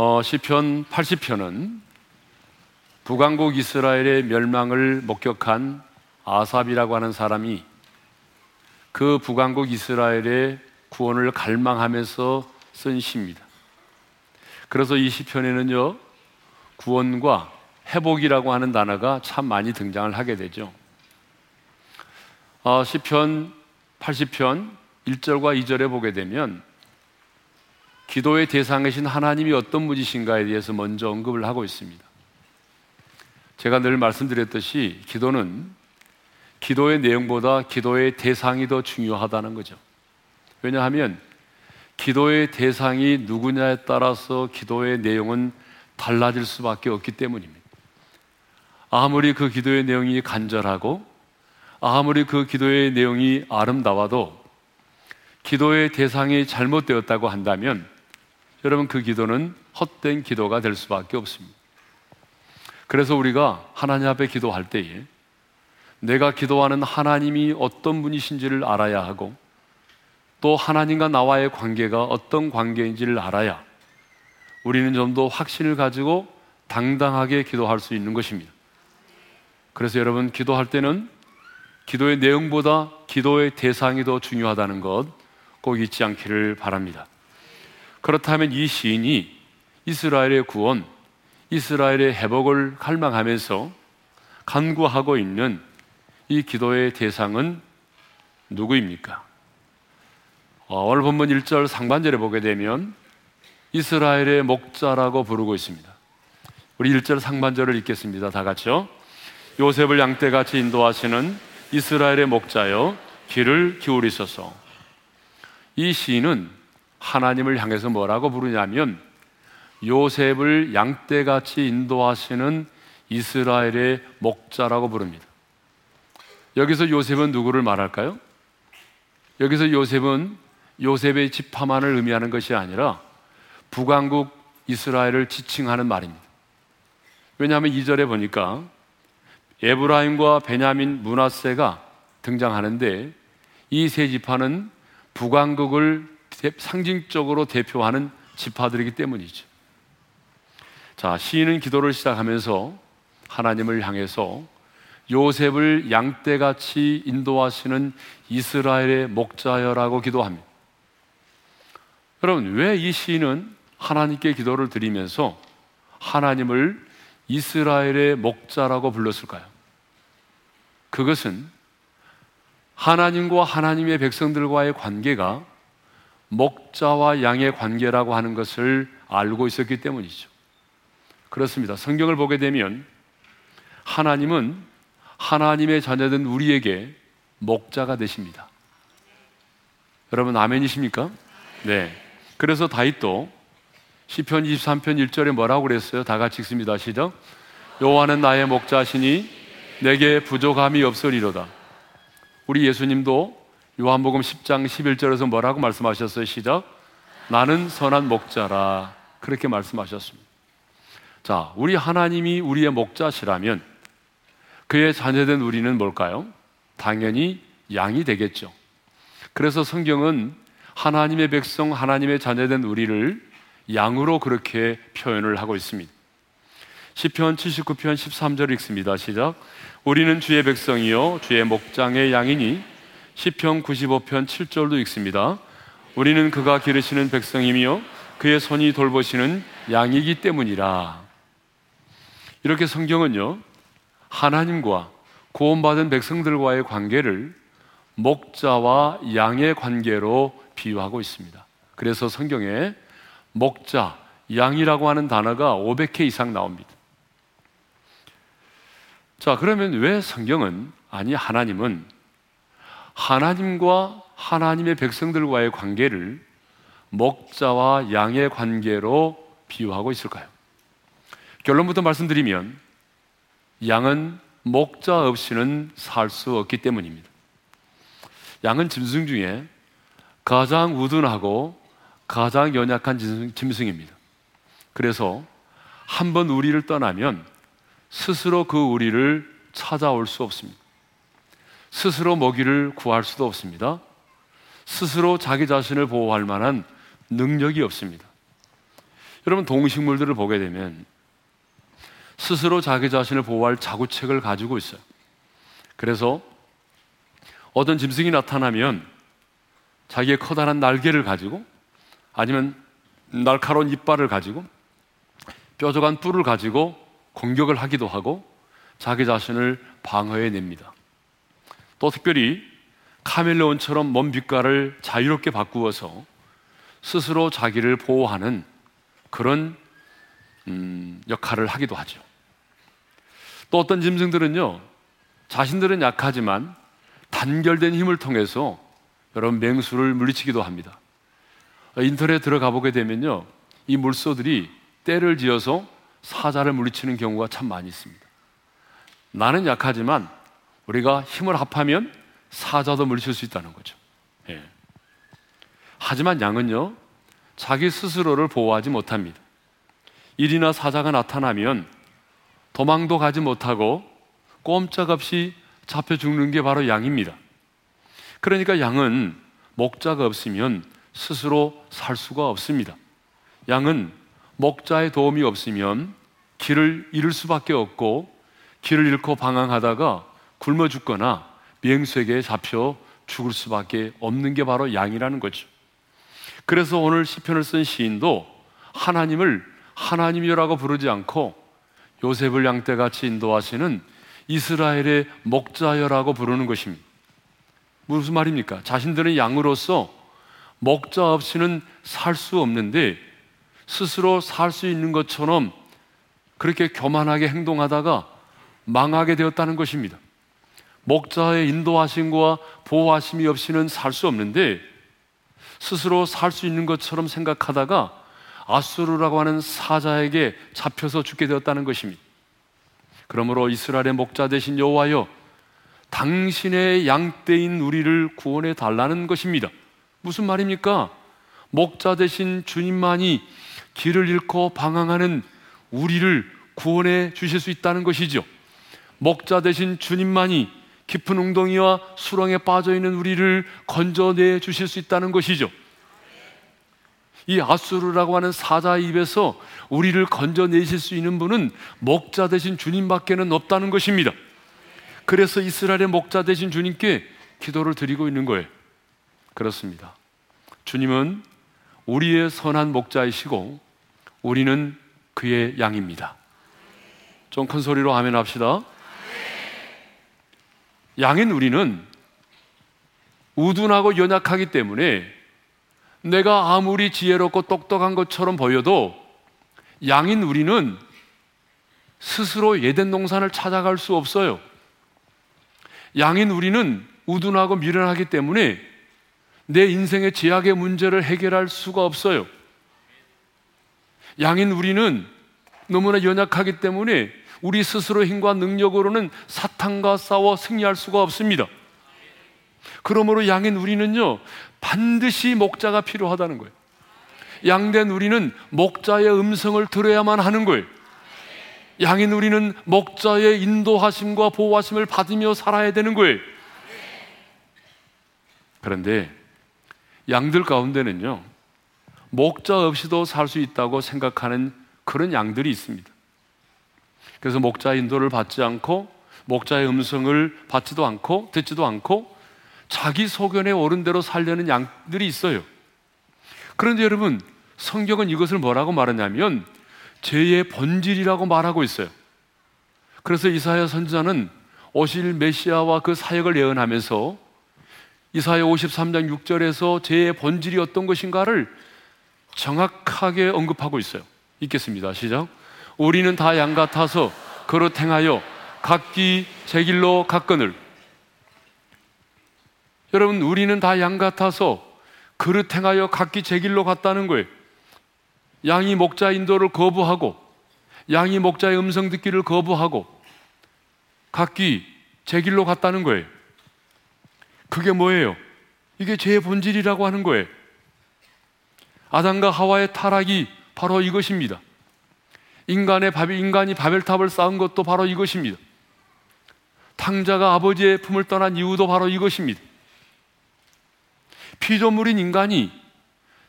어, 시편 80편은 북왕국 이스라엘의 멸망을 목격한 아삽이라고 하는 사람이 그 북왕국 이스라엘의 구원을 갈망하면서 쓴 시입니다. 그래서 이 시편에는요, 구원과 회복이라고 하는 단어가 참 많이 등장을 하게 되죠. 어, 시편 80편 1절과 2절에 보게 되면 기도의 대상이신 하나님이 어떤 분이신가에 대해서 먼저 언급을 하고 있습니다. 제가 늘 말씀드렸듯이 기도는 기도의 내용보다 기도의 대상이 더 중요하다는 거죠. 왜냐하면 기도의 대상이 누구냐에 따라서 기도의 내용은 달라질 수밖에 없기 때문입니다. 아무리 그 기도의 내용이 간절하고 아무리 그 기도의 내용이 아름다워도 기도의 대상이 잘못되었다고 한다면 여러분 그 기도는 헛된 기도가 될 수밖에 없습니다. 그래서 우리가 하나님 앞에 기도할 때에 내가 기도하는 하나님이 어떤 분이신지를 알아야 하고 또 하나님과 나와의 관계가 어떤 관계인지를 알아야 우리는 좀 더 확신을 가지고 당당하게 기도할 수 있는 것입니다. 그래서 여러분 기도할 때는 기도의 내용보다 기도의 대상이 더 중요하다는 것 꼭 잊지 않기를 바랍니다. 그렇다면 이 시인이 이스라엘의 구원, 이스라엘의 회복을 갈망하면서 간구하고 있는 이 기도의 대상은 누구입니까? 어, 오늘 본문 1절 상반절에 보게 되면 이스라엘의 목자라고 부르고 있습니다. 우리 1절 상반절을 읽겠습니다. 다 같이요. 요셉을 양떼같이 인도하시는 이스라엘의 목자여 귀를 기울이소서. 이 시인은 하나님을 향해서 뭐라고 부르냐면 요셉을 양떼같이 인도하시는 이스라엘의 목자라고 부릅니다. 여기서 요셉은 누구를 말할까요? 여기서 요셉은 요셉의 집파만을 의미하는 것이 아니라 북왕국 이스라엘을 지칭하는 말입니다. 왜냐하면 2절에 보니까 에브라임과 베냐민 문하세가 등장하는데 이 세 지파는 북왕국을 상징적으로 대표하는 지파들이기 때문이죠. 자, 시인은 기도를 시작하면서 하나님을 향해서 요셉을 양떼같이 인도하시는 이스라엘의 목자여라고 기도합니다. 여러분, 왜 이 시인은 하나님께 기도를 드리면서 하나님을 이스라엘의 목자라고 불렀을까요? 그것은 하나님과 하나님의 백성들과의 관계가 목자와 양의 관계라고 하는 것을 알고 있었기 때문이죠. 그렇습니다. 성경을 보게 되면 하나님은 하나님의 자녀된 우리에게 목자가 되십니다. 여러분 아멘이십니까? 네. 그래서 다윗도 시편 23편 1절에 뭐라고 그랬어요? 다 같이 읽습니다. 시작. 여호와는 나의 목자시니 내게 부족함이 없으리로다. 우리 예수님도 요한복음 10장 11절에서 뭐라고 말씀하셨어요? 시작. 나는 선한 목자라. 그렇게 말씀하셨습니다. 자, 우리 하나님이 우리의 목자시라면 그의 자녀된 우리는 뭘까요? 당연히 양이 되겠죠. 그래서 성경은 하나님의 백성, 하나님의 자녀된 우리를 양으로 그렇게 표현을 하고 있습니다. 시편 79편 13절 읽습니다. 시작. 우리는 주의 백성이요 주의 목장의 양이니 시편 95편 7절도 읽습니다. 우리는 그가 기르시는 백성이며 그의 손이 돌보시는 양이기 때문이라. 이렇게 성경은요. 하나님과 구원받은 백성들과의 관계를 목자와 양의 관계로 비유하고 있습니다. 그래서 성경에 목자, 양이라고 하는 단어가 500회 이상 나옵니다. 자, 그러면 왜 성경은, 아니, 하나님은 하나님과 하나님의 백성들과의 관계를 목자와 양의 관계로 비유하고 있을까요? 결론부터 말씀드리면 양은 목자 없이는 살 수 없기 때문입니다. 양은 짐승 중에 가장 우둔하고 가장 연약한 짐승 입니다. 그래서 한 번 우리를 떠나면 스스로 그 우리를 찾아올 수 없습니다. 스스로 먹이를 구할 수도 없습니다. 스스로 자기 자신을 보호할 만한 능력이 없습니다. 여러분 동식물들을 보게 되면 스스로 자기 자신을 보호할 자구책을 가지고 있어요. 그래서 어떤 짐승이 나타나면 자기의 커다란 날개를 가지고 아니면 날카로운 이빨을 가지고 뾰족한 뿔을 가지고 공격을 하기도 하고 자기 자신을 방어해 냅니다. 또 특별히 카멜레온처럼 먼 빛깔을 자유롭게 바꾸어서 스스로 자기를 보호하는 그런 음, 역할을 하기도 하죠. 또 어떤 짐승들은요, 자신들은 약하지만 단결된 힘을 통해서 여러분 맹수를 물리치기도 합니다. 인터넷 들어가 보게 되면요, 이 물소들이 때를 지어서 사자를 물리치는 경우가 참 많이 있습니다. 나는 약하지만 우리가 힘을 합하면 사자도 물리칠 수 있다는 거죠. 예. 하지만 양은요, 자기 스스로를 보호하지 못합니다. 일이나 사자가 나타나면 도망도 가지 못하고 꼼짝없이 잡혀 죽는 게 바로 양입니다. 그러니까 양은 목자가 없으면 스스로 살 수가 없습니다. 양은 목자의 도움이 없으면 길을 잃을 수밖에 없고 길을 잃고 방황하다가 굶어 죽거나 비행수에게 잡혀 죽을 수밖에 없는 게 바로 양이라는 거죠. 그래서 오늘 시편을 쓴 시인도 하나님을 하나님이라고 부르지 않고 요셉을 양떼같이 인도하시는 이스라엘의 목자여라고 부르는 것입니다. 무슨 말입니까? 자신들은 양으로서 목자 없이는 살 수 없는데 스스로 살 수 있는 것처럼 그렇게 교만하게 행동하다가 망하게 되었다는 것입니다. 목자의 인도하심과 보호하심이 없이는 살 수 없는데 스스로 살 수 있는 것처럼 생각하다가 아수르라고 하는 사자에게 잡혀서 죽게 되었다는 것입니다. 그러므로 이스라엘의 목자 되신 여호와여 당신의 양떼인 우리를 구원해 달라는 것입니다. 무슨 말입니까? 목자 되신 주님만이 길을 잃고 방황하는 우리를 구원해 주실 수 있다는 것이죠. 목자 되신 주님만이 깊은 웅덩이와 수렁에 빠져 있는 우리를 건져내 주실 수 있다는 것이죠. 이 아수르라고 하는 사자 입에서 우리를 건져내실 수 있는 분은 목자 되신 주님밖에는 없다는 것입니다. 그래서 이스라엘의 목자 되신 주님께 기도를 드리고 있는 거예요. 그렇습니다. 주님은 우리의 선한 목자이시고 우리는 그의 양입니다. 좀 큰 소리로 하면 합시다. 양인 우리는 우둔하고 연약하기 때문에 내가 아무리 지혜롭고 똑똑한 것처럼 보여도 양인 우리는 스스로 예된 농산을 찾아갈 수 없어요. 양인 우리는 우둔하고 미련하기 때문에 내 인생의 제약의 문제를 해결할 수가 없어요. 양인 우리는 너무나 연약하기 때문에 우리 스스로 힘과 능력으로는 사탄과 싸워 승리할 수가 없습니다. 그러므로 양인 우리는요, 반드시 목자가 필요하다는 거예요. 양된 우리는 목자의 음성을 들어야만 하는 거예요. 양인 우리는 목자의 인도하심과 보호하심을 받으며 살아야 되는 거예요. 그런데 양들 가운데는요, 목자 없이도 살 수 있다고 생각하는 그런 양들이 있습니다. 그래서 목자 인도를 받지 않고 목자의 음성을 받지도 않고 듣지도 않고 자기 소견에 옳은 대로 살려는 양들이 있어요. 그런데 여러분, 성경은 이것을 뭐라고 말하냐면 죄의 본질이라고 말하고 있어요. 그래서 이사야 선지자는 오실 메시아와 그 사역을 예언하면서 이사야 53장 6절에서 죄의 본질이 어떤 것인가를 정확하게 언급하고 있어요. 읽겠습니다. 시작. 우리는 다 양 같아서 그릇 행하여 각기 제 길로 갔거늘 여러분, 우리는 다 양 같아서 그릇 행하여 각기 제 길로 갔다는 거예요. 양이 목자 인도를 거부하고, 양이 목자의 음성 듣기를 거부하고, 각기 제 길로 갔다는 거예요. 그게 뭐예요? 이게 죄의 본질이라고 하는 거예요. 아담과 하와의 타락이 바로 이것입니다. 인간의 바 인간이 바벨탑을 쌓은 것도 바로 이것입니다. 탕자가 아버지의 품을 떠난 이유도 바로 이것입니다. 피조물인 인간이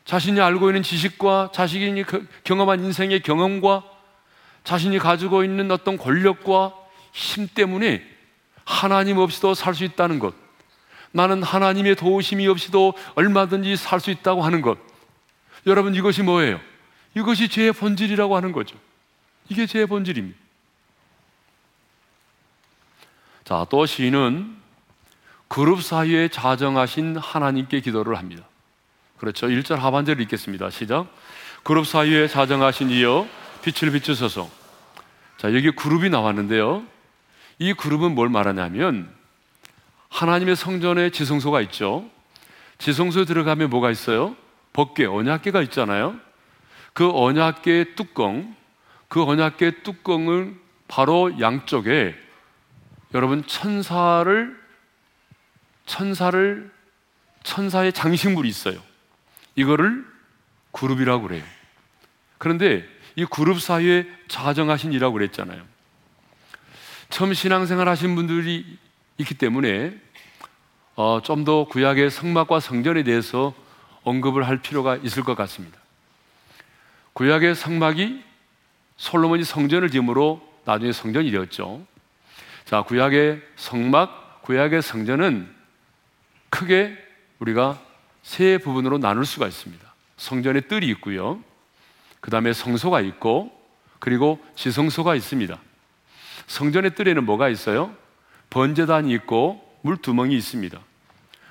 자신이 알고 있는 지식과 자신이 그 경험한 인생의 경험과 자신이 가지고 있는 어떤 권력과 힘 때문에 하나님 없이도 살 수 있다는 것. 나는 하나님의 도우심이 없이도 얼마든지 살 수 있다고 하는 것. 여러분 이것이 뭐예요? 이것이 죄의 본질이라고 하는 거죠. 이게 죄의 본질입니다. 자, 또 시인은 그룹 사이에 자정하신 하나님께 기도를 합니다. 그렇죠. 1절 하반절을 읽겠습니다. 시작. 그룹 사이에 자정하신 이여 빛을 비추소서. 자, 여기 그룹이 나왔는데요. 이 그룹은 뭘 말하냐면 하나님의 성전에 지성소가 있죠. 지성소에 들어가면 뭐가 있어요? 법계, 언약계가 있잖아요. 그 언약계의 뚜껑, 그 언약계 뚜껑을 바로 양쪽에 여러분 천사를 천사를 천사의 장식물이 있어요. 이거를 그룹이라고 그래요. 그런데 이 그룹 사이에 자정하신 이라고 그랬잖아요. 처음 신앙생활 하신 분들이 있기 때문에 어, 좀 더 구약의 성막과 성전에 대해서 언급을 할 필요가 있을 것 같습니다. 구약의 성막이 솔로몬이 성전을 지음으로 나중에 성전이 되었죠. 자, 구약의 성막, 구약의 성전은 크게 우리가 세 부분으로 나눌 수가 있습니다. 성전의 뜰이 있고요. 그 다음에 성소가 있고, 그리고 지성소가 있습니다. 성전의 뜰에는 뭐가 있어요? 번제단이 있고, 물 두멍이 있습니다.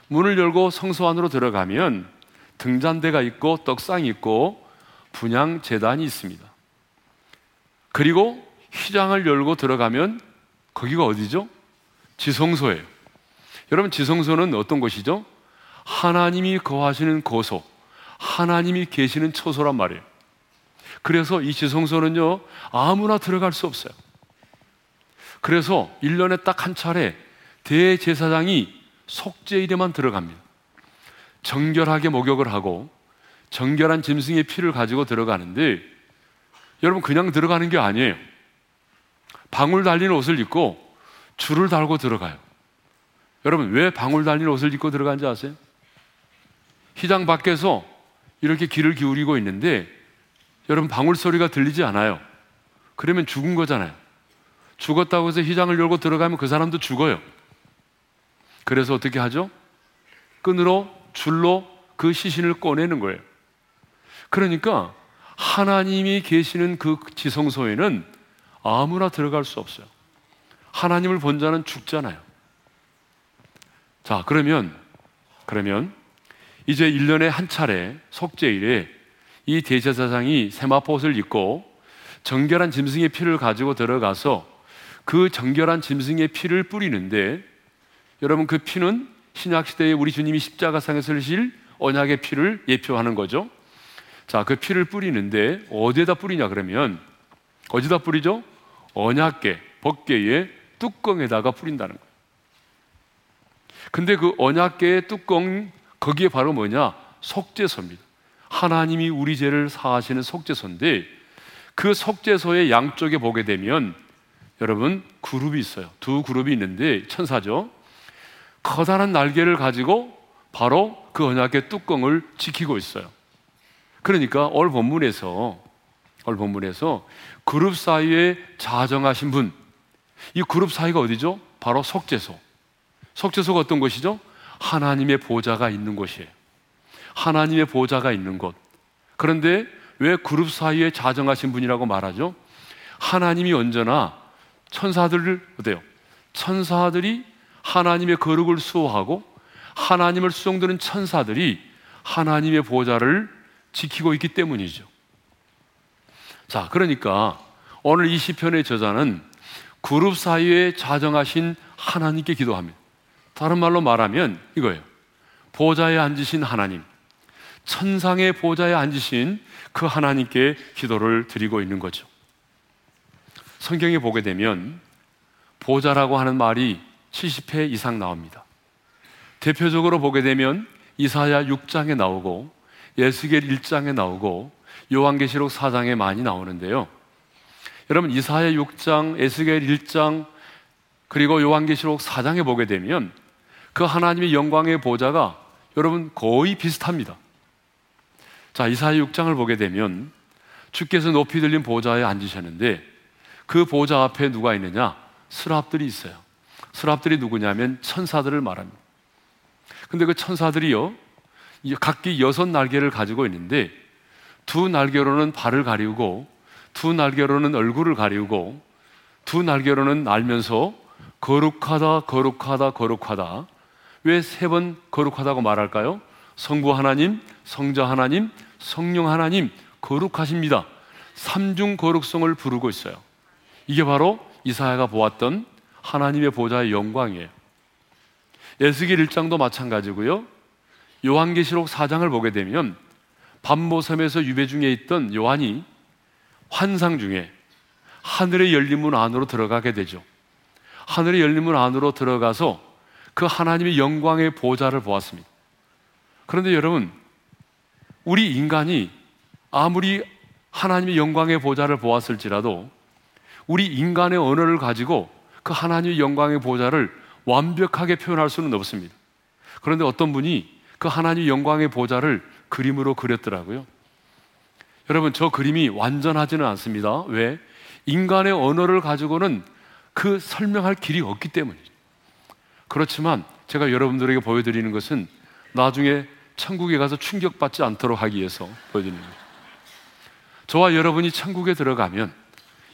문을 열고 성소 안으로 들어가면 등잔대가 있고, 떡상이 있고, 분양 재단이 있습니다. 그리고 휘장을 열고 들어가면 거기가 어디죠? 지성소예요. 여러분, 지성소는 어떤 곳이죠? 하나님이 거하시는 고소, 하나님이 계시는 처소란 말이에요. 그래서 이 지성소는요, 아무나 들어갈 수 없어요. 그래서 1년에 딱 한 차례 대제사장이 속죄일에만 들어갑니다. 정결하게 목욕을 하고 정결한 짐승의 피를 가지고 들어가는데 여러분 그냥 들어가는 게 아니에요. 방울 달린 옷을 입고 줄을 달고 들어가요. 여러분 왜 방울 달린 옷을 입고 들어간지 아세요? 희장 밖에서 이렇게 귀를 기울이고 있는데 여러분 방울 소리가 들리지 않아요. 그러면 죽은 거잖아요. 죽었다고 해서 희장을 열고 들어가면 그 사람도 죽어요. 그래서 어떻게 하죠? 끈으로 줄로 그 시신을 꺼내는 거예요. 그러니까 하나님이 계시는 그 지성소에는 아무나 들어갈 수 없어요. 하나님을 본 자는 죽잖아요. 자, 그러면, 그러면 이제 1년에 한 차례 속죄일에 이 대제사장이 세마포옷을 입고 정결한 짐승의 피를 가지고 들어가서 그 정결한 짐승의 피를 뿌리는데 여러분 그 피는 신약 시대에 우리 주님이 십자가상에서 흘리실 언약의 피를 예표하는 거죠. 자, 그 피를 뿌리는데 어디에다 뿌리냐 그러면 어디다 뿌리죠? 언약계, 법계의 뚜껑에다가 뿌린다는 거예요. 근데 그 언약계의 뚜껑 거기에 바로 뭐냐? 속죄소입니다. 하나님이 우리 죄를 사하시는 속죄소인데 그 속죄소의 양쪽에 보게 되면 여러분 그룹이 있어요. 두 그룹이 있는데 천사죠. 커다란 날개를 가지고 바로 그 언약의 뚜껑을 지키고 있어요. 그러니까 오늘 본문에서 오늘 본문에서 그룹 사이에 자정하신 분, 이 그룹 사이가 어디죠? 바로 속죄소. 속죄소가 어떤 곳이죠? 하나님의 보좌가 있는 곳이에요. 하나님의 보좌가 있는 곳. 그런데 왜 그룹 사이에 자정하신 분이라고 말하죠? 하나님이 언제나 천사들을 어때요? 천사들이 하나님의 거룩을 수호하고 하나님을 수종드는 천사들이 하나님의 보좌를 지키고 있기 때문이죠. 자, 그러니까 오늘 이 시편의 저자는 그룹 사이에 자정하신 하나님께 기도합니다. 다른 말로 말하면 이거예요. 보좌에 앉으신 하나님, 천상의 보좌에 앉으신 그 하나님께 기도를 드리고 있는 거죠. 성경에 보게 되면 보좌라고 하는 말이 70회 이상 나옵니다. 대표적으로 보게 되면 이사야 6장에 나오고 예수겔 1장에 나오고 요한계시록 4장에 많이 나오는데요. 여러분 이사야 6장, 에스겔 1장 그리고 요한계시록 4장에 보게 되면 그 하나님의 영광의 보좌가 여러분 거의 비슷합니다. 자, 이사야 6장을 보게 되면 주께서 높이 들린 보좌에 앉으셨는데 그 보좌 앞에 누가 있느냐? 스랍들이 있어요. 스랍들이 누구냐면 천사들을 말합니다. 근데 그 천사들이요, 각기 여섯 날개를 가지고 있는데 두 날개로는 발을 가리우고 두 날개로는 얼굴을 가리우고 두 날개로는 날면서 거룩하다, 거룩하다, 거룩하다. 왜 세 번 거룩하다고 말할까요? 성부 하나님, 성자 하나님, 성령 하나님, 거룩하십니다. 삼중 거룩성을 부르고 있어요. 이게 바로 이사야가 보았던 하나님의 보좌의 영광이에요. 예수길 1장도 마찬가지고요. 요한계시록 4장을 보게 되면 밤모섬에서 유배 중에 있던 요한이 환상 중에 하늘의 열린 문 안으로 들어가게 되죠. 하늘의 열린 문 안으로 들어가서 그 하나님의 영광의 보좌를 보았습니다. 그런데 여러분, 우리 인간이 아무리 하나님의 영광의 보좌를 보았을지라도 우리 인간의 언어를 가지고 그 하나님의 영광의 보좌를 완벽하게 표현할 수는 없습니다. 그런데 어떤 분이 그 하나님의 영광의 보좌를 그림으로 그렸더라고요. 여러분, 저 그림이 완전하지는 않습니다. 왜? 인간의 언어를 가지고는 그 설명할 길이 없기 때문이죠. 그렇지만 제가 여러분들에게 보여드리는 것은 나중에 천국에 가서 충격받지 않도록 하기 위해서 보여드리는 거죠. 저와 여러분이 천국에 들어가면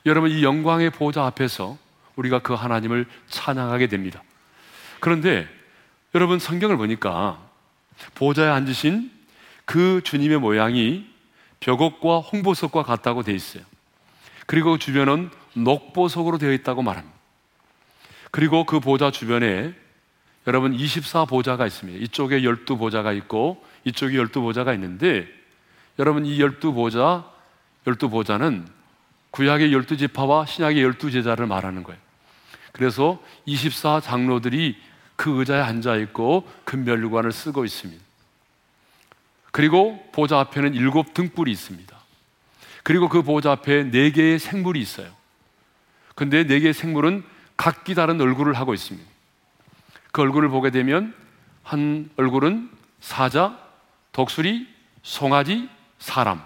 여러분 이 영광의 보좌 앞에서 우리가 그 하나님을 찬양하게 됩니다. 그런데 여러분 성경을 보니까 보좌에 앉으신 그 주님의 모양이 벽옥과 홍보석과 같다고 되어 있어요. 그리고 주변은 녹보석으로 되어 있다고 말합니다. 그리고 그 보좌 주변에 여러분 24보좌가 있습니다. 이쪽에 12보좌가 있고 이쪽에 12보좌가 있는데 여러분 이 12보좌 12보좌는 구약의 12지파와 신약의 12제자를 말하는 거예요. 그래서 24장로들이 그 의자에 앉아 있고 금멸관을 쓰고 있습니다. 그리고 보좌 앞에는 일곱 등불이 있습니다. 그리고 그 보좌 앞에 네 개의 생물이 있어요. 근데 네 개의 생물은 각기 다른 얼굴을 하고 있습니다. 그 얼굴을 보게 되면 한 얼굴은 사자, 독수리, 송아지, 사람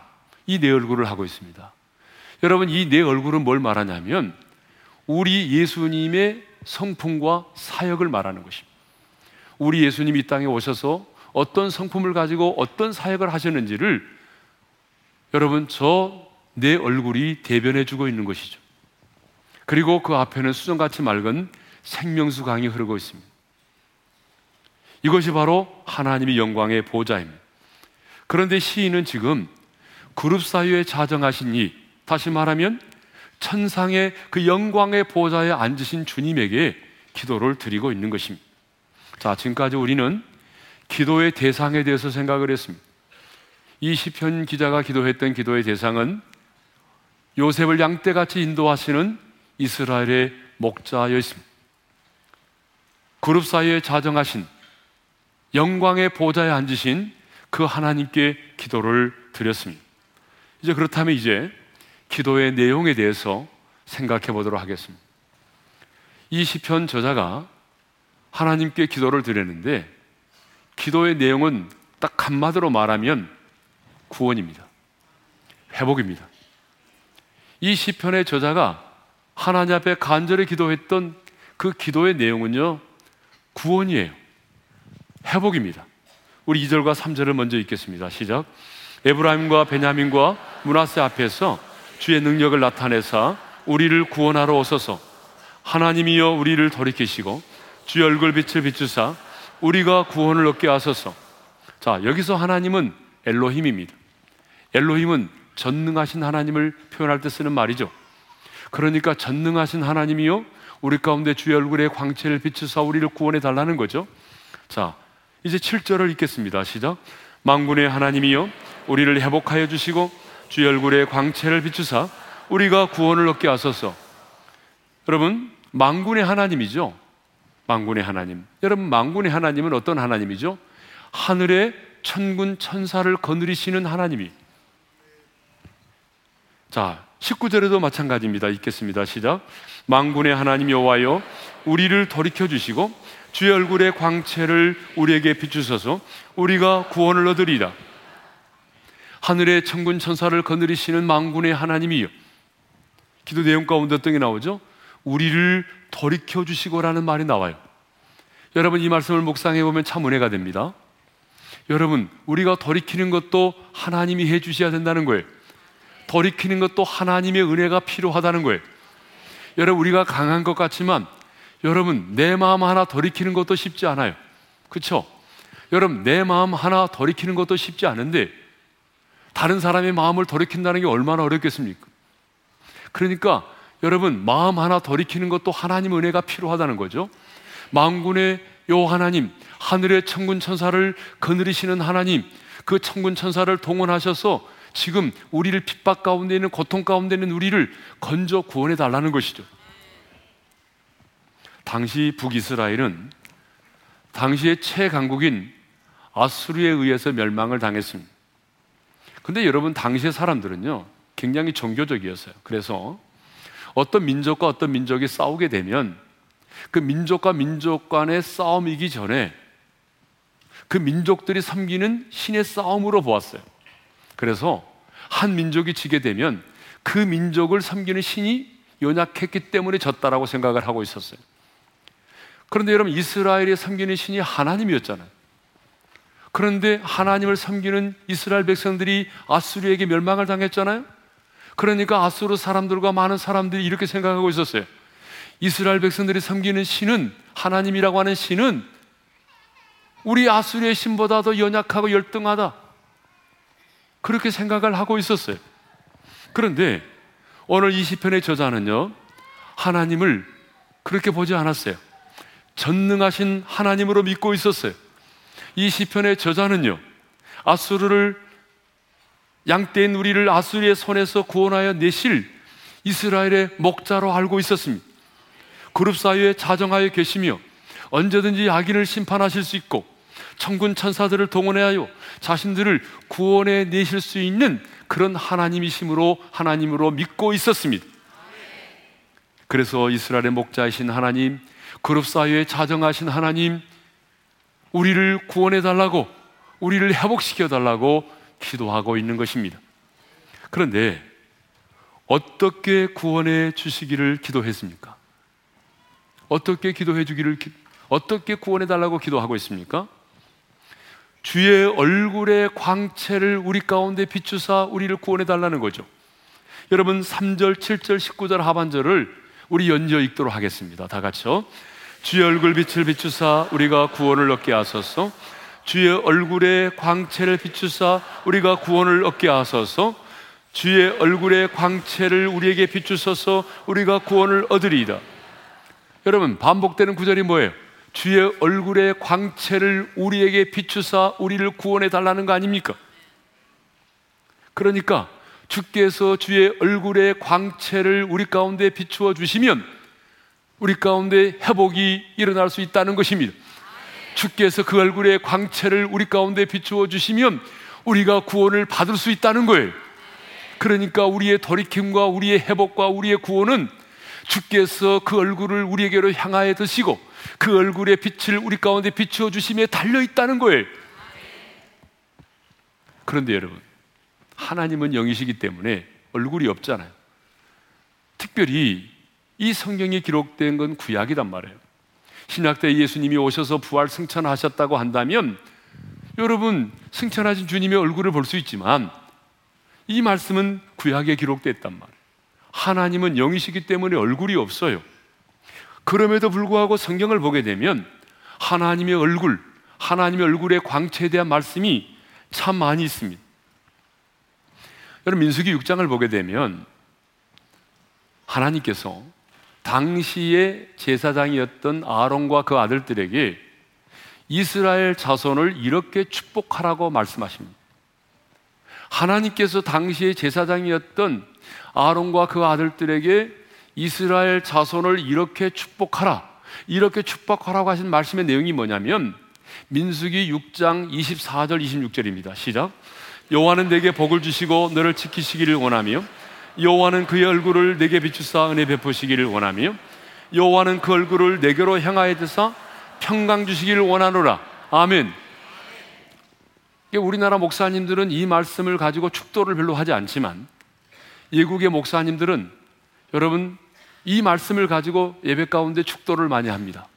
이 네 얼굴을 하고 있습니다. 여러분 이 네 얼굴은 뭘 말하냐면 우리 예수님의 성품과 사역을 말하는 것입니다. 우리 예수님이 이 땅에 오셔서 어떤 성품을 가지고 어떤 사역을 하셨는지를 여러분 저 내 얼굴이 대변해 주고 있는 것이죠. 그리고 그 앞에는 수정같이 맑은 생명수 강이 흐르고 있습니다. 이것이 바로 하나님의 영광의 보좌입니다. 그런데 시인은 지금 그룹 사이에 자정하신 이, 다시 말하면 천상의 그 영광의 보좌에 앉으신 주님에게 기도를 드리고 있는 것입니다. 자, 지금까지 우리는 기도의 대상에 대해서 생각을 했습니다. 이 시편 기자가 기도했던 기도의 대상은 요셉을 양떼같이 인도하시는 이스라엘의 목자였습니다. 그룹 사이에 자정하신 영광의 보좌에 앉으신 그 하나님께 기도를 드렸습니다. 이제 그렇다면 이제 기도의 내용에 대해서 생각해 보도록 하겠습니다. 이 시편 저자가 하나님께 기도를 드렸는데 기도의 내용은 딱 한마디로 말하면 구원입니다. 회복입니다. 이 시편의 저자가 하나님 앞에 간절히 기도했던 그 기도의 내용은요, 구원이에요. 회복입니다. 우리 2절과 3절을 먼저 읽겠습니다. 시작. 에브라임과 베냐민과 문하세 앞에서 주의 능력을 나타내사 우리를 구원하러 오소서. 하나님이여 우리를 돌이키시고 주의 얼굴 빛을 비추사 우리가 구원을 얻게 하소서. 자, 여기서 하나님은 엘로힘입니다. 엘로힘은 전능하신 하나님을 표현할 때 쓰는 말이죠. 그러니까 전능하신 하나님이요 우리 가운데 주의 얼굴에 광채를 비추사 우리를 구원해 달라는 거죠. 자, 이제 7절을 읽겠습니다. 시작. 망군의 하나님이여 우리를 회복하여 주시고 주의 얼굴에 광채를 비추사 우리가 구원을 얻게 하소서. 여러분, 망군의 하나님이죠. 망군의 하나님. 여러분, 망군의 하나님은 어떤 하나님이죠? 하늘의 천군 천사를 거느리시는 하나님이. 자, 19절에도 마찬가지입니다. 읽겠습니다. 시작. 망군의 하나님 여호와여 우리를 돌이켜 주시고 주의 얼굴의 광채를 우리에게 비추소서 우리가 구원을 얻으리라. 하늘의 천군 천사를 거느리시는 망군의 하나님이요. 기도 내용 가운데 어떤 게 나오죠? 우리를 돌이켜 주시고라는 말이 나와요. 여러분 이 말씀을 묵상해 보면 참 은혜가 됩니다. 여러분, 우리가 돌이키는 것도 하나님이 해 주셔야 된다는 거예요. 돌이키는 것도 하나님의 은혜가 필요하다는 거예요. 여러분, 우리가 강한 것 같지만 여러분, 내 마음 하나 돌이키는 것도 쉽지 않아요. 그렇죠? 여러분, 내 마음 하나 돌이키는 것도 쉽지 않은데 다른 사람의 마음을 돌이킨다는 게 얼마나 어렵겠습니까? 그러니까 여러분, 마음 하나 돌이키는 것도 하나님 은혜가 필요하다는 거죠. 망군의 요 하나님, 하늘의 천군 천사를 거느리시는 하나님, 그 천군 천사를 동원하셔서 지금 우리를 핍박 가운데 있는 고통 가운데 있는 우리를 건져 구원해 달라는 것이죠. 당시 북이스라엘은 당시의 최강국인 아수르에 의해서 멸망을 당했습니다. 근데 여러분 당시의 사람들은요 굉장히 종교적이었어요. 그래서 어떤 민족과 어떤 민족이 싸우게 되면 그 민족과 민족 간의 싸움이기 전에 그 민족들이 섬기는 신의 싸움으로 보았어요. 그래서 한 민족이 지게 되면 그 민족을 섬기는 신이 연약했기 때문에 졌다라고 생각을 하고 있었어요. 그런데 여러분 이스라엘이 섬기는 신이 하나님이었잖아요. 그런데 하나님을 섬기는 이스라엘 백성들이 아수르에게 멸망을 당했잖아요. 그러니까 아수르 사람들과 많은 사람들이 이렇게 생각하고 있었어요. 이스라엘 백성들이 섬기는 신은 하나님이라고 하는 신은 우리 아수리의 신보다 도 연약하고 열등하다. 그렇게 생각을 하고 있었어요. 그런데 오늘 이 시편의 저자는요, 하나님을 그렇게 보지 않았어요. 전능하신 하나님으로 믿고 있었어요. 이 시편의 저자는요, 아수르를 양떼인 우리를 아수리의 손에서 구원하여 내실 이스라엘의 목자로 알고 있었습니다. 그룹 사이에 자정하여 계시며 언제든지 악인을 심판하실 수 있고 천군 천사들을 동원하여 자신들을 구원해 내실 수 있는 그런 하나님이심으로 하나님으로 믿고 있었습니다. 그래서 이스라엘의 목자이신 하나님, 그룹 사이에 자정하신 하나님, 우리를 구원해 달라고, 우리를 회복시켜 달라고 기도하고 있는 것입니다. 그런데 어떻게 구원해 주시기를 기도했습니까? 어떻게 기도해 주기를 어떻게 구원해 달라고 기도하고 있습니까? 주의 얼굴의 광채를 우리 가운데 비추사 우리를 구원해 달라는 거죠. 여러분 3절, 7절, 19절 하반절을 우리 연이어 읽도록 하겠습니다. 다 같이요. 주의 얼굴 빛을 비추사 우리가 구원을 얻게 하소서. 주의 얼굴의 광채를 비추사 우리가 구원을 얻게 하소서. 주의 얼굴의 광채를 우리에게 비추소서 우리가 구원을 얻으리이다. 여러분 반복되는 구절이 뭐예요? 주의 얼굴의 광채를 우리에게 비추사 우리를 구원해 달라는 거 아닙니까? 그러니까 주께서 주의 얼굴의 광채를 우리 가운데 비추어 주시면 우리 가운데 회복이 일어날 수 있다는 것입니다. 주께서 그 얼굴의 광채를 우리 가운데 비추어 주시면 우리가 구원을 받을 수 있다는 거예요. 그러니까 우리의 돌이킴과 우리의 회복과 우리의 구원은 주께서 그 얼굴을 우리에게로 향하여 드시고 그 얼굴의 빛을 우리 가운데 비추어 주심에 달려 있다는 거예요. 그런데 여러분, 하나님은 영이시기 때문에 얼굴이 없잖아요. 특별히 이 성경에 기록된 건 구약이란 말이에요. 신약 때 예수님이 오셔서 부활 승천하셨다고 한다면 여러분 승천하신 주님의 얼굴을 볼 수 있지만 이 말씀은 구약에 기록됐단 말이에요. 하나님은 영이시기 때문에 얼굴이 없어요. 그럼에도 불구하고 성경을 보게 되면 하나님의 얼굴, 하나님의 얼굴의 광채에 대한 말씀이 참 많이 있습니다. 여러분 민수기 6장을 보게 되면 하나님께서 당시의 제사장이었던 아론과 그 아들들에게 이스라엘 자손을 이렇게 축복하라고 말씀하십니다. 하나님께서 당시의 제사장이었던 아론과 그 아들들에게 이스라엘 자손을 이렇게 축복하라. 이렇게 축복하라고 하신 말씀의 내용이 뭐냐면 민수기 6장 24절 26절입니다. 시작. 여호와는 내게 복을 주시고 너를 지키시기를 원하며 여호와는 그의 얼굴을 내게 비추사 은혜 베푸시기를 원하며 여호와는 그 얼굴을 내게로 향하여 드사 평강 주시기를 원하노라. 아멘. 우리나라 목사님들은 이 말씀을 가지고 축도를 별로 하지 않지만 예국의 목사님들은 여러분 이 말씀을 가지고 예배 가운데 축도를 많이 합니다.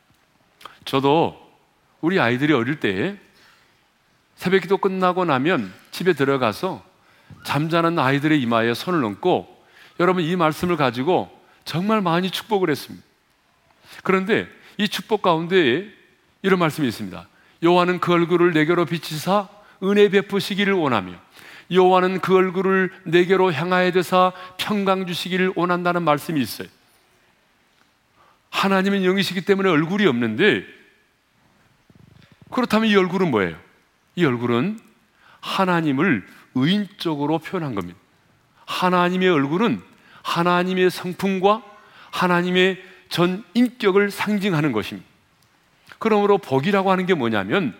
저도 우리 아이들이 어릴 때 새벽 기도 끝나고 나면 집에 들어가서 잠자는 아이들의 이마에 손을 얹고 여러분 이 말씀을 가지고 정말 많이 축복을 했습니다. 그런데 이 축복 가운데 이런 말씀이 있습니다. 여호와는 그 얼굴을 내게로 비치사 은혜 베푸시기를 원하며 여호와는 그 얼굴을 내게로 향하여 대사 평강 주시기를 원한다는 말씀이 있어요. 하나님은 영이시기 때문에 얼굴이 없는데 그렇다면 이 얼굴은 뭐예요? 이 얼굴은 하나님을 의인적으로 표현한 겁니다. 하나님의 얼굴은 하나님의 성품과 하나님의 전 인격을 상징하는 것입니다. 그러므로 복이라고 하는 게 뭐냐면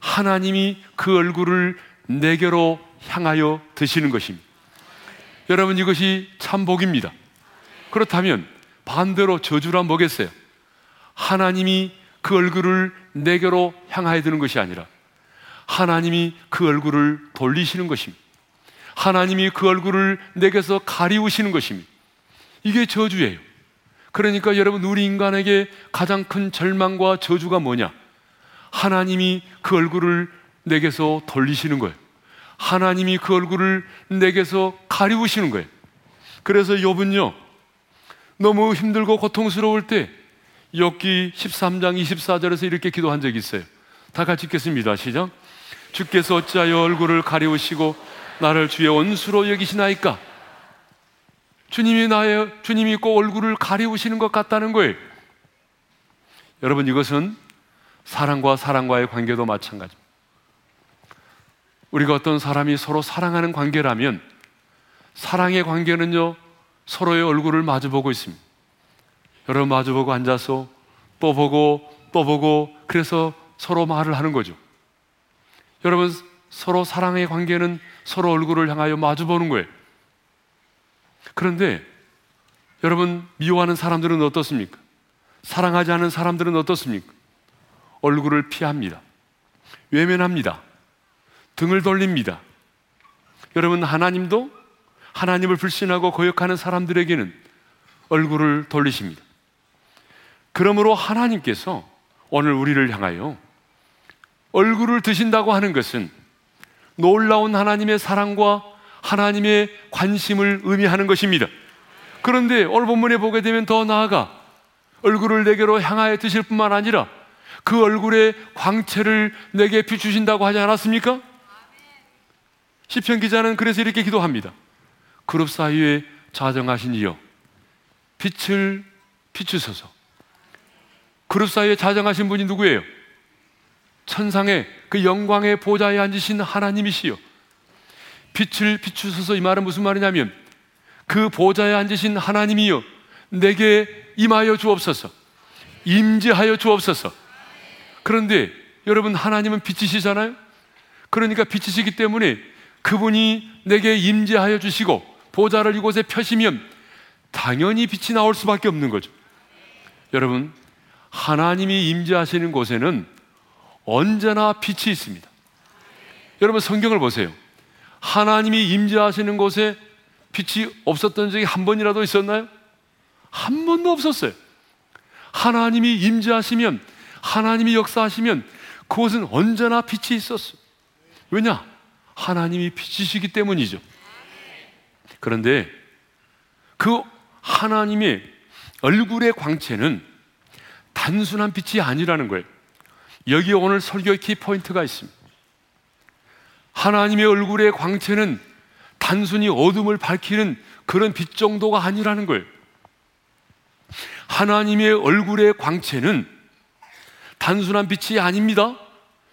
하나님이 그 얼굴을 내게로 향하여 드시는 것입니다. 여러분 이것이 참 복입니다. 그렇다면 반대로 저주란 뭐겠어요? 하나님이 그 얼굴을 내게로 향하여 드는 것이 아니라 하나님이 그 얼굴을 돌리시는 것입니다. 하나님이 그 얼굴을 내게서 가리우시는 것입니다. 이게 저주예요. 그러니까 여러분, 우리 인간에게 가장 큰 절망과 저주가 뭐냐? 하나님이 그 얼굴을 내게서 돌리시는 거예요. 하나님이 그 얼굴을 내게서 가리우시는 거예요. 그래서 욥은요, 너무 힘들고 고통스러울 때, 엽기 13장 24절에서 이렇게 기도한 적이 있어요. 다 같이 읽겠습니다. 시작. 주께서 어찌하여 얼굴을 가리우시고 나를 주의 원수로 여기시나이까? 주님이 나의 주님이 꼭 얼굴을 가리우시는 것 같다는 거예요. 여러분 이것은 사랑과 사랑과의 관계도 마찬가지입니다. 우리가 어떤 사람이 서로 사랑하는 관계라면 사랑의 관계는요 서로의 얼굴을 마주보고 있습니다. 여러분 마주보고 앉아서 또 보고 또 보고 그래서 서로 말을 하는 거죠. 여러분, 서로 사랑의 관계는 서로 얼굴을 향하여 마주보는 거예요. 그런데 여러분, 미워하는 사람들은 어떻습니까? 사랑하지 않은 사람들은 어떻습니까? 얼굴을 피합니다. 외면합니다. 등을 돌립니다. 여러분, 하나님도 하나님을 불신하고 거역하는 사람들에게는 얼굴을 돌리십니다. 그러므로 하나님께서 오늘 우리를 향하여 얼굴을 드신다고 하는 것은 놀라운 하나님의 사랑과 하나님의 관심을 의미하는 것입니다. 그런데 오늘 본문에 보게 되면 더 나아가 얼굴을 내게로 향하여 드실 뿐만 아니라 그 얼굴의 광채를 내게 비추신다고 하지 않았습니까? 시편 기자는 그래서 이렇게 기도합니다. 그룹 사이에 자정하신 이여 빛을 비추소서. 그룹 사이에 자정하신 분이 누구예요? 천상의 그 영광의 보좌에 앉으신 하나님이시요. 빛을 비추소서 이 말은 무슨 말이냐면 그 보좌에 앉으신 하나님이요. 내게 임하여 주옵소서. 임재하여 주옵소서. 그런데 여러분 하나님은 빛이시잖아요. 그러니까 빛이시기 때문에 그분이 내게 임재하여 주시고 보좌를 이곳에 펴시면 당연히 빛이 나올 수밖에 없는 거죠. 여러분 하나님이 임재하시는 곳에는 언제나 빛이 있습니다. 여러분 성경을 보세요. 하나님이 임재하시는 곳에 빛이 없었던 적이 한 번이라도 있었나요? 한 번도 없었어요. 하나님이 임재하시면 하나님이 역사하시면 그곳은 언제나 빛이 있었어요. 왜냐? 하나님이 빛이시기 때문이죠. 그런데 그 하나님의 얼굴의 광채는 단순한 빛이 아니라는 거예요. 여기 오늘 설교의 키포인트가 있습니다. 하나님의 얼굴의 광채는 단순히 어둠을 밝히는 그런 빛 정도가 아니라는 거예요. 하나님의 얼굴의 광채는 단순한 빛이 아닙니다.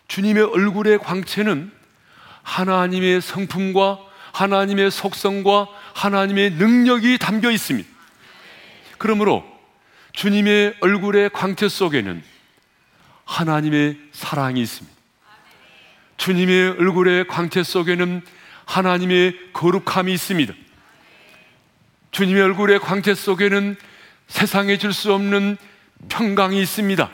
주님의 얼굴의 광채는 하나님의 성품과 하나님의 속성과 하나님의 능력이 담겨 있습니다. 그러므로 주님의 얼굴의 광채 속에는 하나님의 사랑이 있습니다. 주님의 얼굴의 광채 속에는 하나님의 거룩함이 있습니다. 주님의 얼굴의 광채 속에는 세상에 줄 수 없는 평강이 있습니다.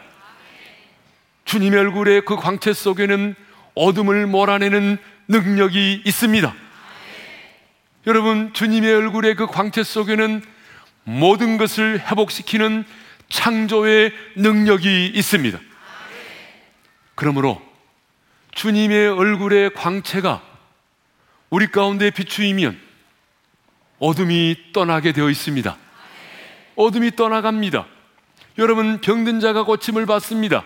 주님의 얼굴의 그 광채 속에는 어둠을 몰아내는 능력이 있습니다. 여러분, 주님의 얼굴의 그 광채 속에는 모든 것을 회복시키는 창조의 능력이 있습니다. 그러므로 주님의 얼굴의 광채가 우리 가운데 비추이면 어둠이 떠나게 되어 있습니다. 어둠이 떠나갑니다. 여러분, 병든 자가 고침을 받습니다.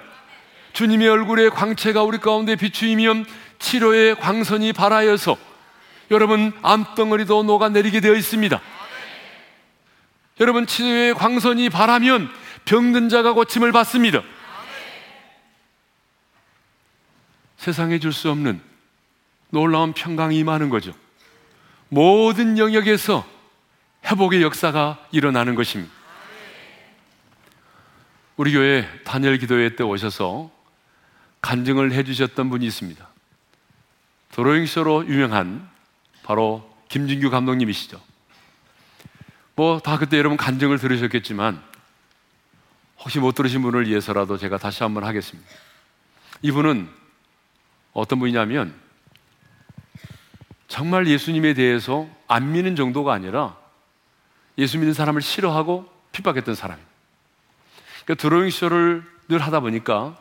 주님의 얼굴의 광채가 우리 가운데 비추이면 치료의 광선이 발하여서 여러분 암덩어리도 녹아내리게 되어 있습니다. 여러분 치료의 광선이 바라면 병든 자가 고침을 받습니다. 세상에 줄 수 없는 놀라운 평강이 임하는 거죠. 모든 영역에서 회복의 역사가 일어나는 것입니다. 우리 교회 단열 기도회 때 오셔서 간증을 해주셨던 분이 있습니다. 드로잉쇼로 유명한 바로 김진규 감독님이시죠. 뭐 다 그때 여러분 간증을 들으셨겠지만 혹시 못 들으신 분을 위해서라도 제가 다시 한번 하겠습니다. 이분은 어떤 분이냐면 정말 예수님에 대해서 안 믿는 정도가 아니라 예수 믿는 사람을 싫어하고 핍박했던 사람입니다. 그러니까 드로잉 쇼를 늘 하다 보니까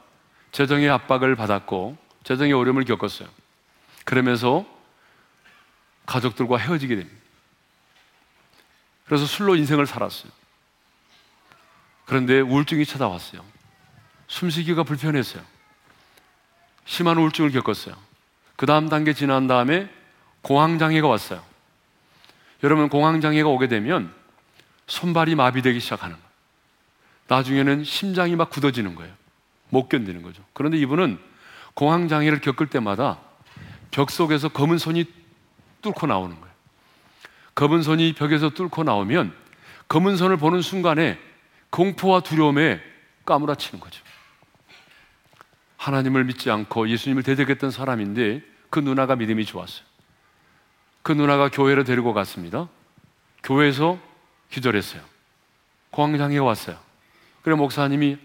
재정의 압박을 받았고 재정의 어려움을 겪었어요. 그러면서 가족들과 헤어지게 됩니다. 그래서 술로 인생을 살았어요. 그런데 우울증이 찾아왔어요. 숨쉬기가 불편했어요. 심한 우울증을 겪었어요. 그 다음 단계 지난 다음에 공황장애가 왔어요. 여러분, 공황장애가 오게 되면 손발이 마비되기 시작하는 거예요. 나중에는 심장이 막 굳어지는 거예요. 못 견디는 거죠. 그런데 이분은 공황장애를 겪을 때마다 벽 속에서 검은 손이 뚫고 나오는 거예요. 검은 손이 벽에서 뚫고 나오면 검은 손을 보는 순간에 공포와 두려움에 까무라치는 거죠. 하나님을 믿지 않고 예수님을 대적했던 사람인데 그 누나가 믿음이 좋았어요. 그 누나가 교회를 데리고 갔습니다. 교회에서 기절했어요. 공황장애 왔어요. 그래 목사님이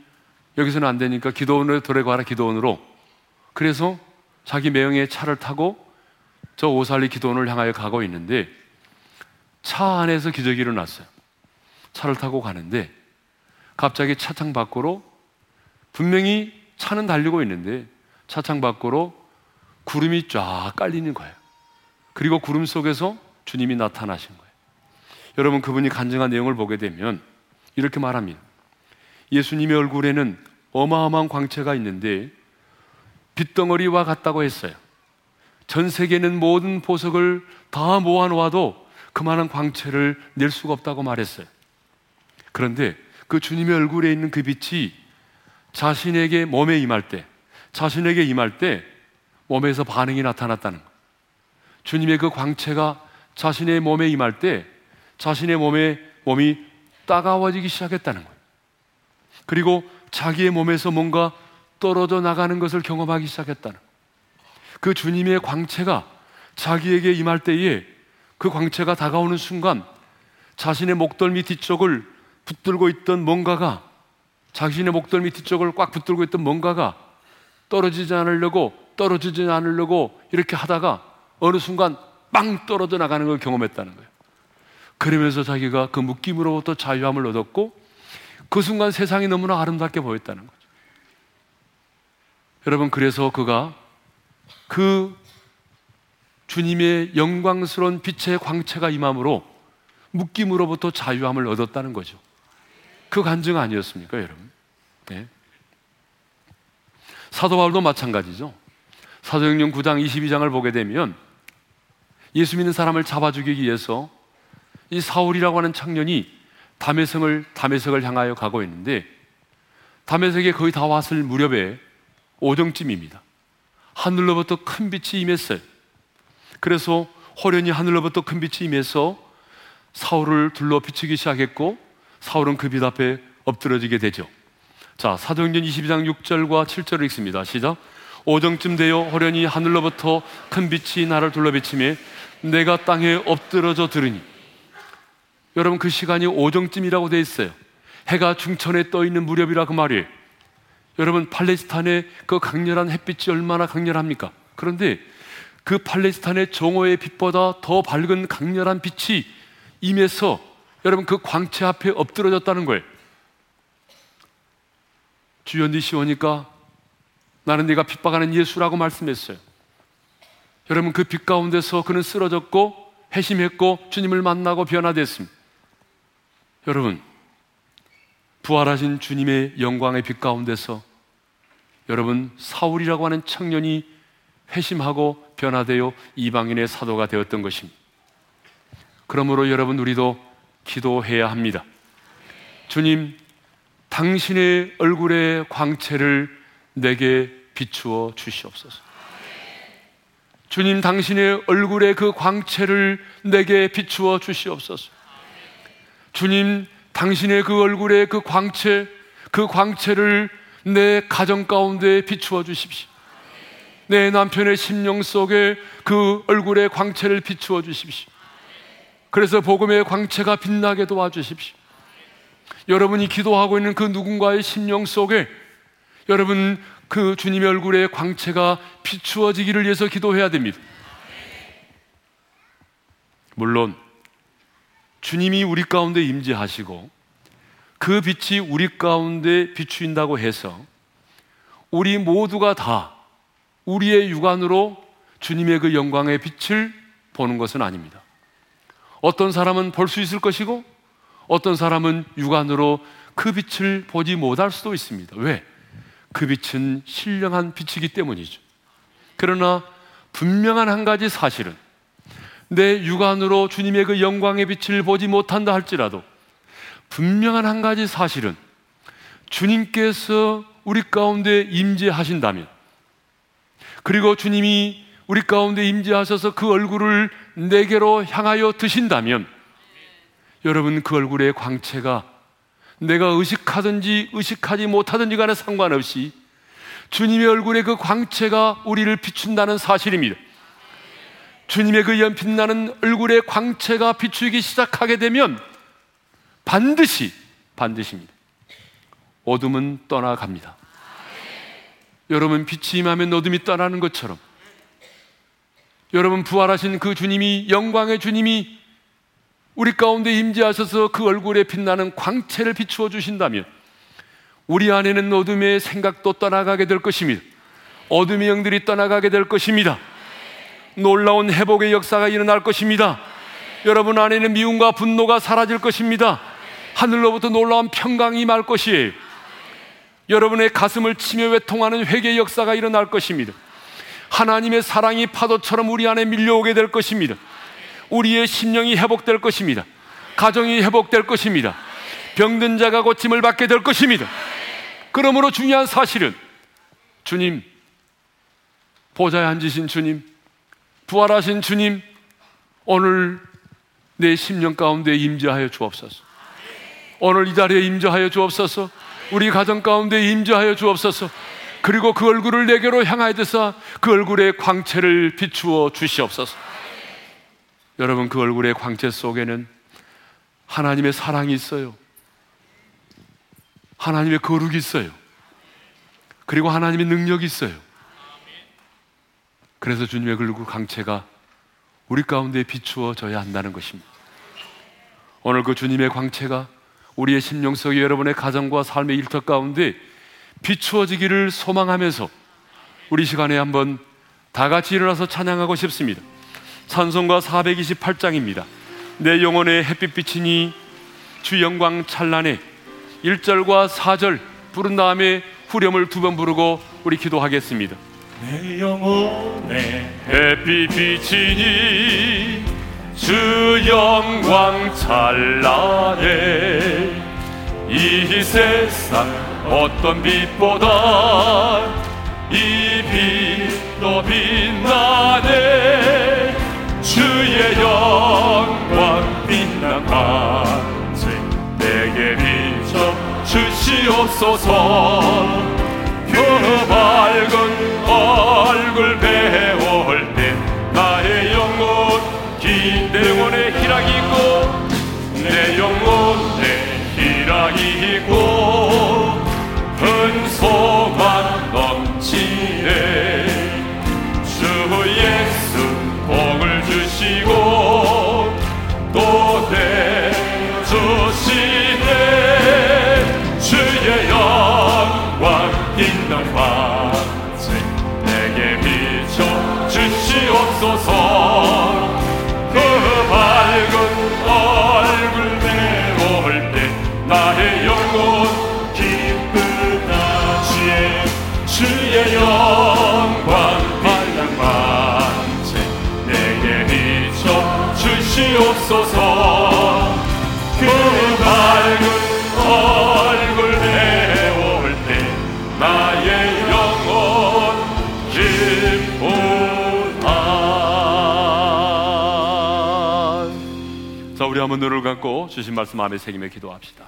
여기서는 안 되니까 기도원으로 데려가라 기도원으로. 그래서 자기 매형의 차를 타고 저 오살리 기도원을 향하여 가고 있는데 차 안에서 기적이 일어났어요. 차를 타고 가는데 갑자기 차창 밖으로 분명히 차는 달리고 있는데 차창 밖으로 구름이 쫙 깔리는 거예요. 그리고 구름 속에서 주님이 나타나신 거예요. 여러분 그분이 간증한 내용을 보게 되면 이렇게 말합니다. 예수님의 얼굴에는 어마어마한 광채가 있는데 빗덩어리와 같다고 했어요. 전 세계는 모든 보석을 다 모아놓아도 그만한 광채를 낼 수가 없다고 말했어요. 그런데 그 주님의 얼굴에 있는 그 빛이 자신에게 몸에 임할 때, 자신에게 임할 때 몸에서 반응이 나타났다는 거. 주님의 그 광채가 자신의 몸에 임할 때 자신의 몸에 몸이 따가워지기 시작했다는 거예요. 그리고 자기의 몸에서 뭔가 떨어져 나가는 것을 경험하기 시작했다는 그 주님의 광채가 자기에게 임할 때에 그 광채가 다가오는 순간 자신의 목덜미 뒤쪽을 붙들고 있던 뭔가가 자신의 목덜미 뒤쪽을 꽉 붙들고 있던 뭔가가 떨어지지 않으려고 떨어지지 않으려고 이렇게 하다가 어느 순간 빵 떨어져 나가는 걸 경험했다는 거예요. 그러면서 자기가 그 묶임으로부터 자유함을 얻었고 그 순간 세상이 너무나 아름답게 보였다는 거죠. 여러분, 그래서 그가 그 주님의 영광스러운 빛의 광채가 임함으로 묶임으로부터 자유함을 얻었다는 거죠. 그 간증 아니었습니까, 여러분? 네. 사도 바울도 마찬가지죠. 사도행전 9장 22장을 보게 되면 예수 믿는 사람을 잡아 죽이기 위해서 이 사울이라고 하는 청년이 담에성을 담에색을 향하여 가고 있는데 담에색에 거의 다 왔을 무렵에 오정쯤입니다. 하늘로부터 큰 빛이 임했어요. 그래서 호련히 하늘로부터 큰 빛이 임해서 사울을 둘러 비추기 시작했고 사울은 그 빛 앞에 엎드러지게 되죠. 자, 사도행전 22장 6절과 7절을 읽습니다. 시작. 오정쯤 되어 호련히 하늘로부터 큰 빛이 나를 둘러 비치매 내가 땅에 엎드러져 들으니 여러분 그 시간이 오정쯤이라고 되어 있어요. 해가 중천에 떠 있는 무렵이라 그 말이에요. 여러분 팔레스타인의 그 강렬한 햇빛이 얼마나 강렬합니까? 그런데 그 팔레스타인의 정오의 빛보다 더 밝은 강렬한 빛이 임해서 여러분 그 광채 앞에 엎드러졌다는 거예요. 주여 네 시오니까 나는 네가 핍박하는 예수라고 말씀했어요. 여러분 그 빛 가운데서 그는 쓰러졌고 회심했고 주님을 만나고 변화됐습니다. 여러분 부활하신 주님의 영광의 빛 가운데서 여러분 사울이라고 하는 청년이 회심하고 변화되어 이방인의 사도가 되었던 것입니다. 그러므로 여러분 우리도 기도해야 합니다. 주님, 당신의 얼굴의 광채를 내게 비추어 주시옵소서. 주님, 당신의 얼굴의 그 광채를 내게 비추어 주시옵소서. 주님, 당신의 그 얼굴의 그 광채, 그 광채를 내 가정 가운데 비추어 주십시오. 내 남편의 심령 속에 그 얼굴의 광채를 비추어 주십시오. 그래서 복음의 광채가 빛나게 도와주십시오. 여러분이 기도하고 있는 그 누군가의 심령 속에 여러분 그 주님의 얼굴의 광채가 비추어지기를 위해서 기도해야 됩니다. 물론 주님이 우리 가운데 임재하시고 그 빛이 우리 가운데 비추인다고 해서 우리 모두가 다 우리의 육안으로 주님의 그 영광의 빛을 보는 것은 아닙니다. 어떤 사람은 볼 수 있을 것이고 어떤 사람은 육안으로 그 빛을 보지 못할 수도 있습니다. 왜? 그 빛은 신령한 빛이기 때문이죠. 그러나 분명한 한 가지 사실은 내 육안으로 주님의 그 영광의 빛을 보지 못한다 할지라도 분명한 한 가지 사실은 주님께서 우리 가운데 임재하신다면 그리고 주님이 우리 가운데 임재하셔서 그 얼굴을 내게로 향하여 드신다면 여러분 그 얼굴의 광채가 내가 의식하든지 의식하지 못하든지 간에 상관없이 주님의 얼굴의 그 광채가 우리를 비춘다는 사실입니다. 주님의 그 연빛나는 얼굴의 광채가 비추기 시작하게 되면 반드시 반드시입니다. 어둠은 떠나갑니다. 여러분 빛이 임하면 어둠이 떠나는 것처럼 여러분 부활하신 그 주님이 영광의 주님이 우리 가운데 임재하셔서 그 얼굴에 빛나는 광채를 비추어 주신다면 우리 안에는 어둠의 생각도 떠나가게 될 것입니다. 어둠의 영들이 떠나가게 될 것입니다. 놀라운 회복의 역사가 일어날 것입니다. 여러분 안에는 미움과 분노가 사라질 것입니다. 하늘로부터 놀라운 평강이 말 것이에요. 여러분의 가슴을 치며 외통하는 회개의 역사가 일어날 것입니다. 하나님의 사랑이 파도처럼 우리 안에 밀려오게 될 것입니다. 우리의 심령이 회복될 것입니다. 가정이 회복될 것입니다. 병든 자가 고침을 받게 될 것입니다. 그러므로 중요한 사실은 주님, 보좌에 앉으신 주님, 부활하신 주님, 오늘 내 심령 가운데 임재하여 주옵소서. 오늘 이 자리에 임재하여 주옵소서. 우리 가정 가운데 임재하여 주옵소서. 그리고 그 얼굴을 내게로 향하여 드사 그 얼굴의 광채를 비추어 주시옵소서. 여러분 그 얼굴의 광채 속에는 하나님의 사랑이 있어요. 하나님의 거룩이 있어요. 그리고 하나님의 능력이 있어요. 그래서 주님의 얼굴 광채가 우리 가운데 비추어져야 한다는 것입니다. 오늘 그 주님의 광채가 우리의 심령 속에 여러분의 가정과 삶의 일터 가운데 비추어지기를 소망하면서 우리 시간에 한번 다 같이 일어나서 찬양하고 싶습니다. 찬송가 428장입니다. 내 영혼의 햇빛 비치니 주 영광 찬란해 1절과 4절 부른 다음에 후렴을 두 번 부르고 우리 기도하겠습니다. 내 영혼의 햇빛 비치니 주 영광 찬란해 이 세상 어떤 빛보다 이 빛도 빛나네 주의 영광 빛난 간증 내게 비춰 주시옵소서. 그 밝은 얼굴 배울 때 나의 영혼 긴내 영혼의 희락이 있고 내 영혼의 희락이 있고 큰소 sin. 한번 눈을 감고 주신 말씀 마음에 새기며 기도합시다.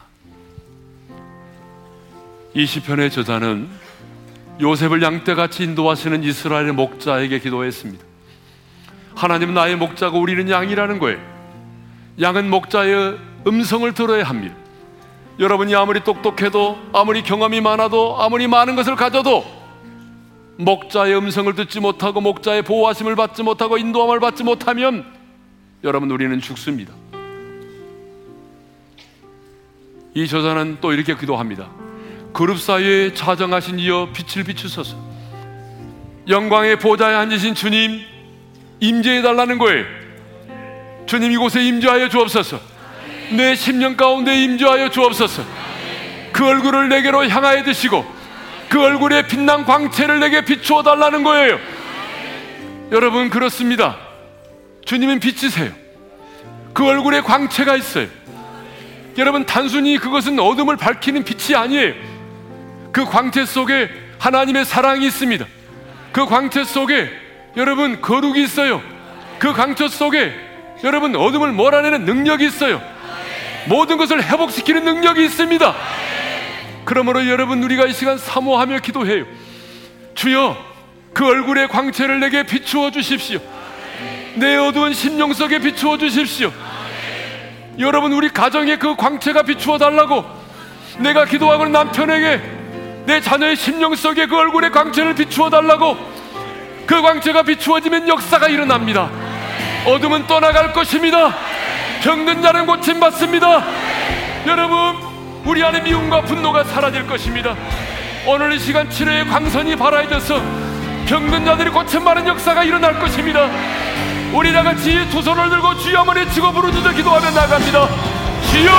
이 시편의 저자는 요셉을 양떼같이 인도하시는 이스라엘의 목자에게 기도했습니다. 하나님 나의 목자고 우리는 양이라는 거예요. 양은 목자의 음성을 들어야 합니다. 여러분이 아무리 똑똑해도 아무리 경험이 많아도 아무리 많은 것을 가져도 목자의 음성을 듣지 못하고 목자의 보호하심을 받지 못하고 인도함을 받지 못하면 여러분 우리는 죽습니다. 이 저자는 또 이렇게 기도합니다. 그룹 사이에 자정하신 이여 빛을 비추소서. 영광의 보좌에 앉으신 주님 임재해 달라는 거예요. 주님 이곳에 임재하여 주옵소서. 내 심령 가운데 임재하여 주옵소서. 그 얼굴을 내게로 향하여 드시고 그 얼굴에 빛난 광채를 내게 비추어 달라는 거예요. 여러분 그렇습니다. 주님은 빛이세요. 그 얼굴에 광채가 있어요. 여러분 단순히 그것은 어둠을 밝히는 빛이 아니에요. 그 광채 속에 하나님의 사랑이 있습니다. 그 광채 속에 여러분 거룩이 있어요. 그 광채 속에 여러분 어둠을 몰아내는 능력이 있어요. 모든 것을 회복시키는 능력이 있습니다. 그러므로 여러분 우리가 이 시간 사모하며 기도해요. 주여 그 얼굴의 광채를 내게 비추어 주십시오. 내 어두운 심령 속에 비추어 주십시오. 여러분 우리 가정에 그 광채가 비추어 달라고 내가 기도하고 남편에게 내 자녀의 심령 속에 그 얼굴의 광채를 비추어 달라고 그 광채가 비추어지면 역사가 일어납니다. 어둠은 떠나갈 것입니다. 병든 자는 고침 받습니다. 여러분 우리 안에 미움과 분노가 사라질 것입니다. 오늘 이 시간 치료의 광선이 발하여져서 병든 자들이 고침받는 역사가 일어날 것입니다. 우리 다 같이 두 손을 들고 주여 한번 외치고 부르짖어 기도하며 나갑니다. 주여!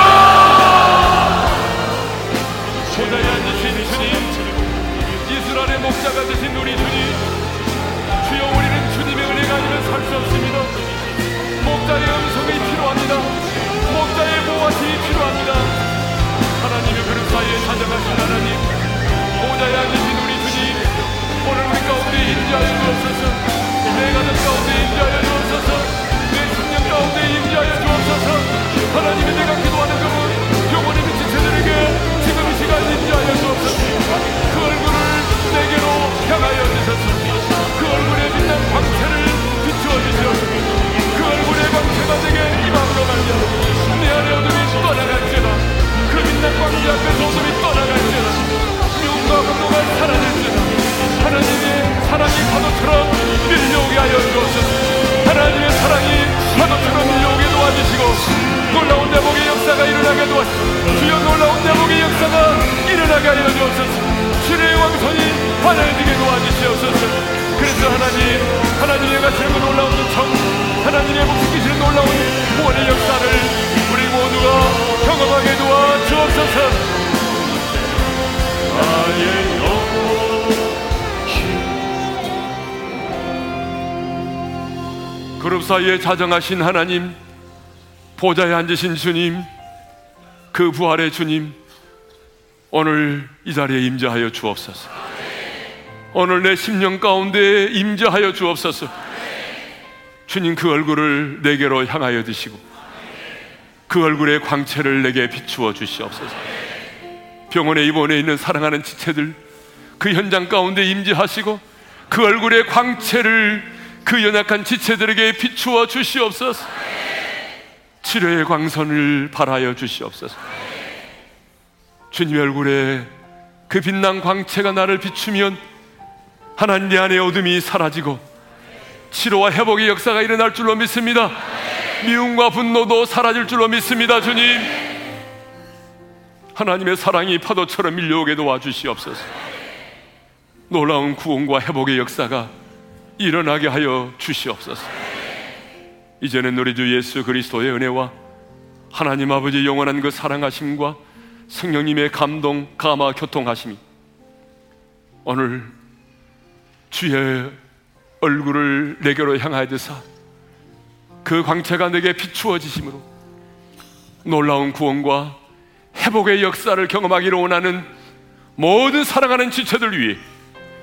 보좌에 앉으신 주님, 이스라엘의 목자가 되신 우리 주님, 주여 우리는 주님의 은혜가 아니면 살 수 없습니다. 목자의 음성이 필요합니다. 목자의 보호하심이 필요합니다. 하나님의 그릇 사이에 찾아가신 하나님, 보좌에 앉으신 우리 오늘 우리 가운데 인자하여 주옵소서. 내 가정 가운데 임재하여 주옵소서. 내 심령 가운데 임재하여 주옵소서. 하나님이 내가 기도하는 그분 영원히 미친 세들에게 지금 이 시간 임재하여 주옵소서. 그 얼굴을 내게로 향하여 주소서. 그 얼굴에 빛난 광채를 비추어 주시옵소서. 그 얼굴의 광채가 내게 이마음으로 말려 내 안에 어둠이 떠나갈지라. 그 빛난 광채 앞에서 어둠이 떠나갈지라. 미움과 분노가 사라질지라 사랑이 파도처럼 밀려오게 하여 주옵소서 하나님의 사랑이 파도처럼 밀려오게 도와주시고 놀라운 대복의 역사가 일어나게 도와주시고 주여 놀라운 대복의 역사가 일어나게 하여 주옵소서. 주의 왕손이 환해지게 도와주시옵소서. 그래서 하나님 하나님의 가시는 놀라운 청 하나님의 복시키시는 놀라운 구원의 역사를 우리 모두가 경험하게 도와주옵소서. 나의 그룹 사이에 자정하신 하나님, 보좌에 앉으신 주님, 그 부활의 주님, 오늘 이 자리에 임재하여 주옵소서. 오늘 내 심령 가운데 임재하여 주옵소서. 주님 그 얼굴을 내게로 향하여 드시고 그 얼굴의 광채를 내게 비추어 주시옵소서. 병원에 입원해 있는 사랑하는 지체들 그 현장 가운데 임재하시고 그 얼굴의 광채를 그 연약한 지체들에게 비추어 주시옵소서. 치료의 광선을 발하여 주시옵소서. 주님의 얼굴에 그 빛난 광채가 나를 비추면 하나님 내 안의 어둠이 사라지고 치료와 회복의 역사가 일어날 줄로 믿습니다. 미움과 분노도 사라질 줄로 믿습니다, 주님. 하나님의 사랑이 파도처럼 밀려오게 도와주시옵소서. 놀라운 구원과 회복의 역사가 일어나게 하여 주시옵소서. 이제는 우리 주 예수 그리스도의 은혜와 하나님 아버지 영원한 그 사랑하심과 성령님의 감동, 감화, 교통하심이 오늘 주의 얼굴을 내게로 향하여 드사 그 광채가 내게 비추어지심으로 놀라운 구원과 회복의 역사를 경험하기를 원하는 모든 사랑하는 지체들 위해